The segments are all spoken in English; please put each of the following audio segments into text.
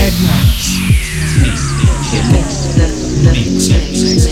Edmonds. Mix, mix, mix, the, mix, mix, mix, mix, mix, mix, mix, mix, mix, mix,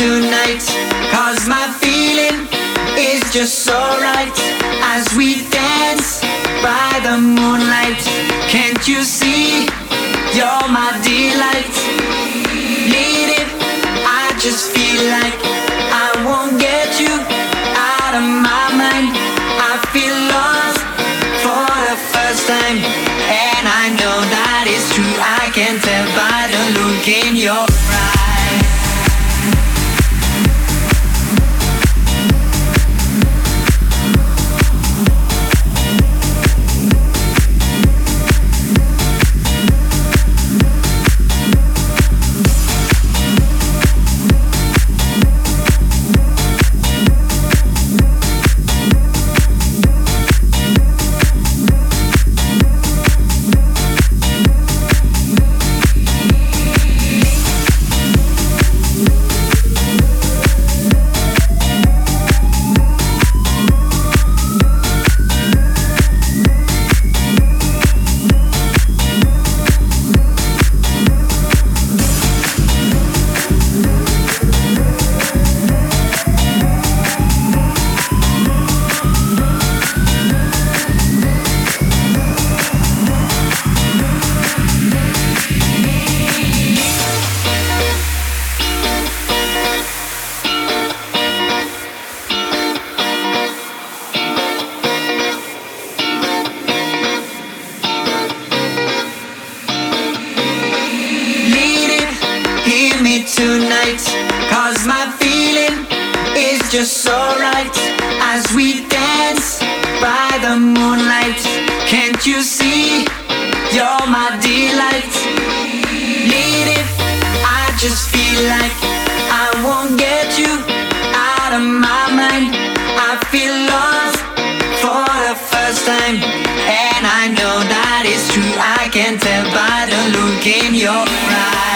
tonight. Cause my feeling is just so right as we dance by the moonlight. Can't you see? You're my delight. Need it, I just feel like I won't get you out of my mind. I feel lost for the first time, and I know that it's true. I can tell by the look in your eyes. My mind. I feel for the first time, and I know that it's true. I can tell by the look in your eyes.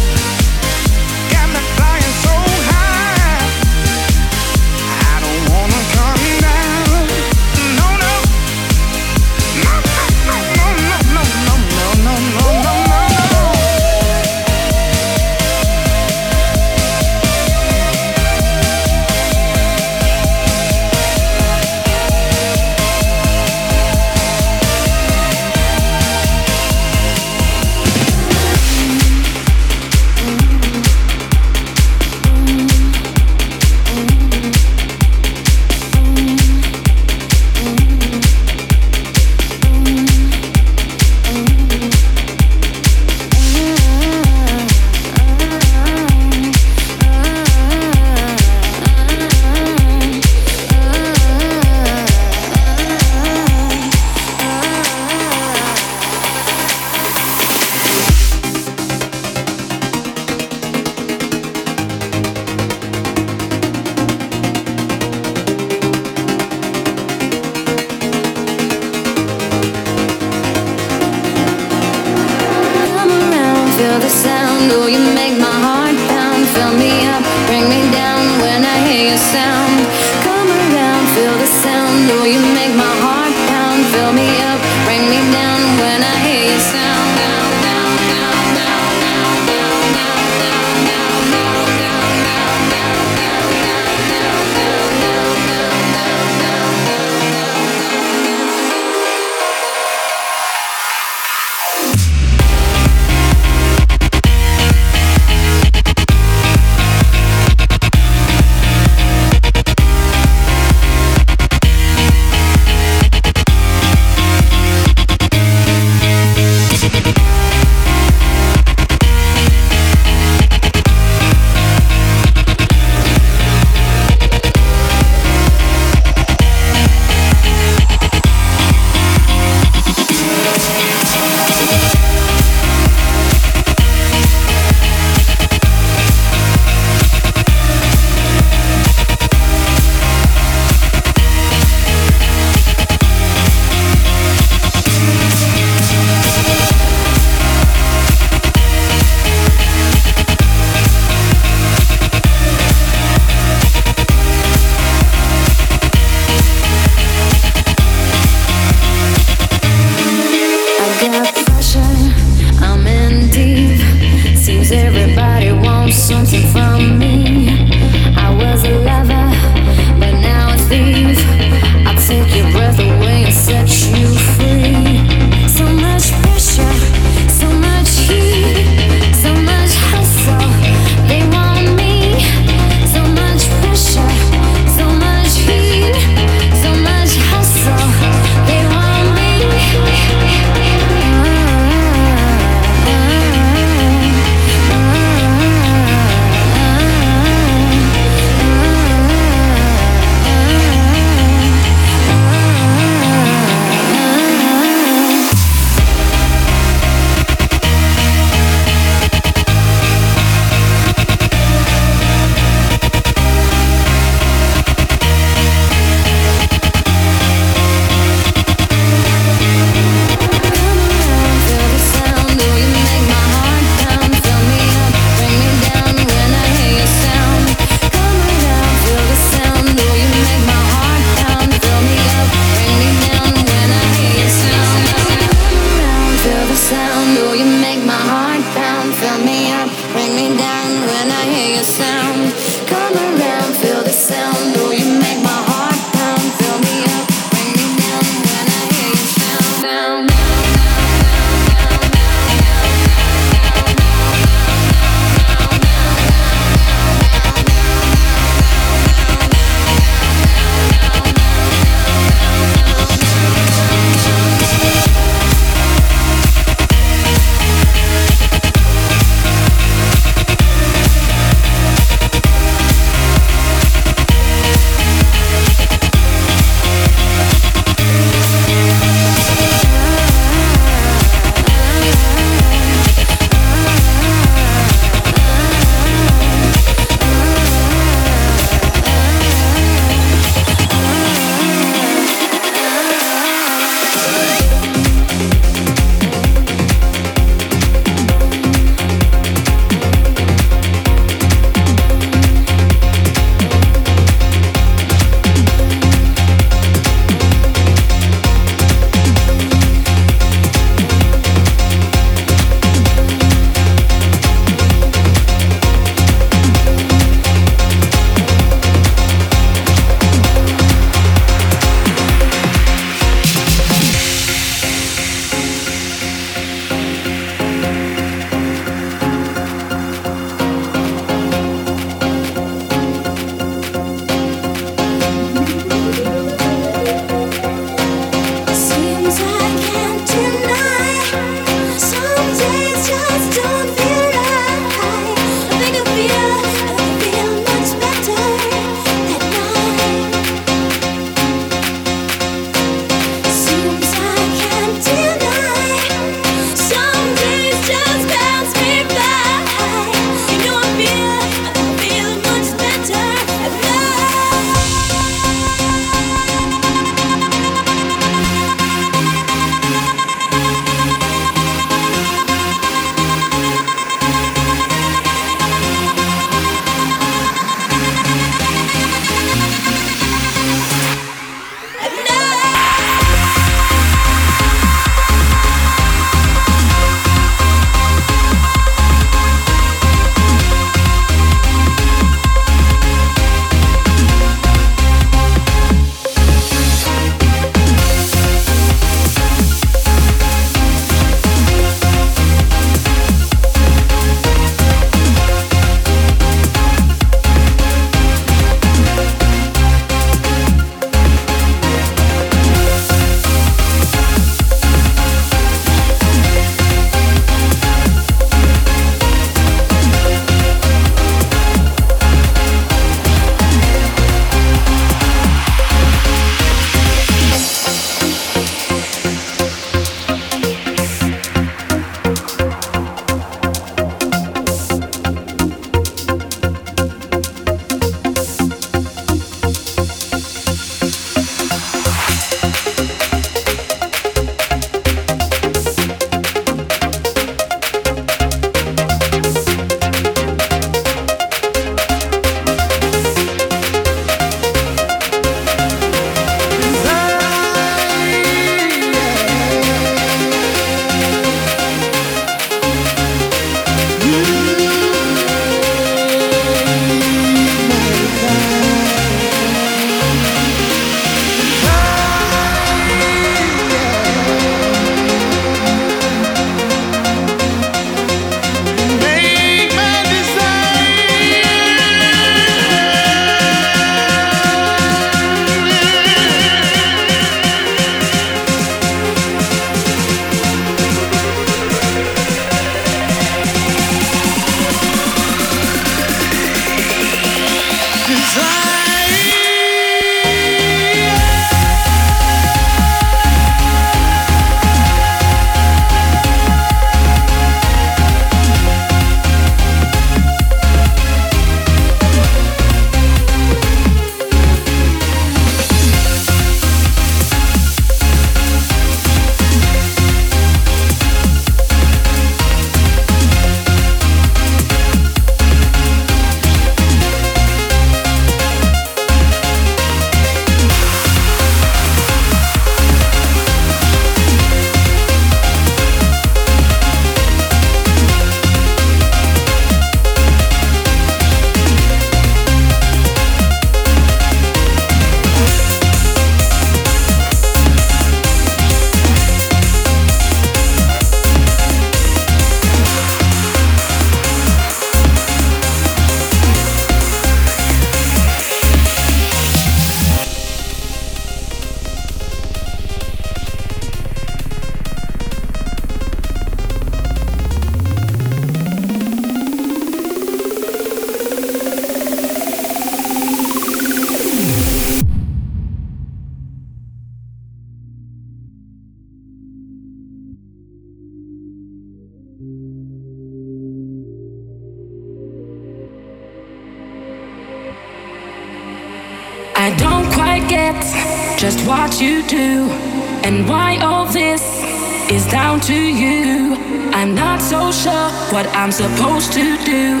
I'm supposed to do.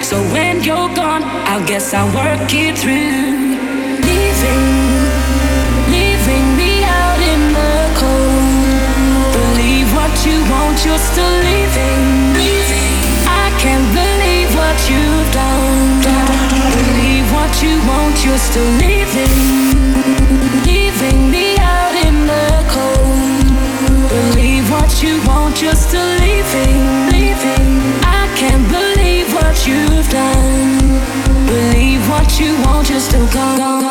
So when you're gone, I guess I'll work it through. Leaving, leaving me out in the cold. Believe what you want, you're still leaving. I can't believe what you've done. Believe what you want, you're still leaving. Leaving me out in the cold. Believe what you want, you're still leaving. Leaving can't believe what you've done. Believe what you want, you're still gone. I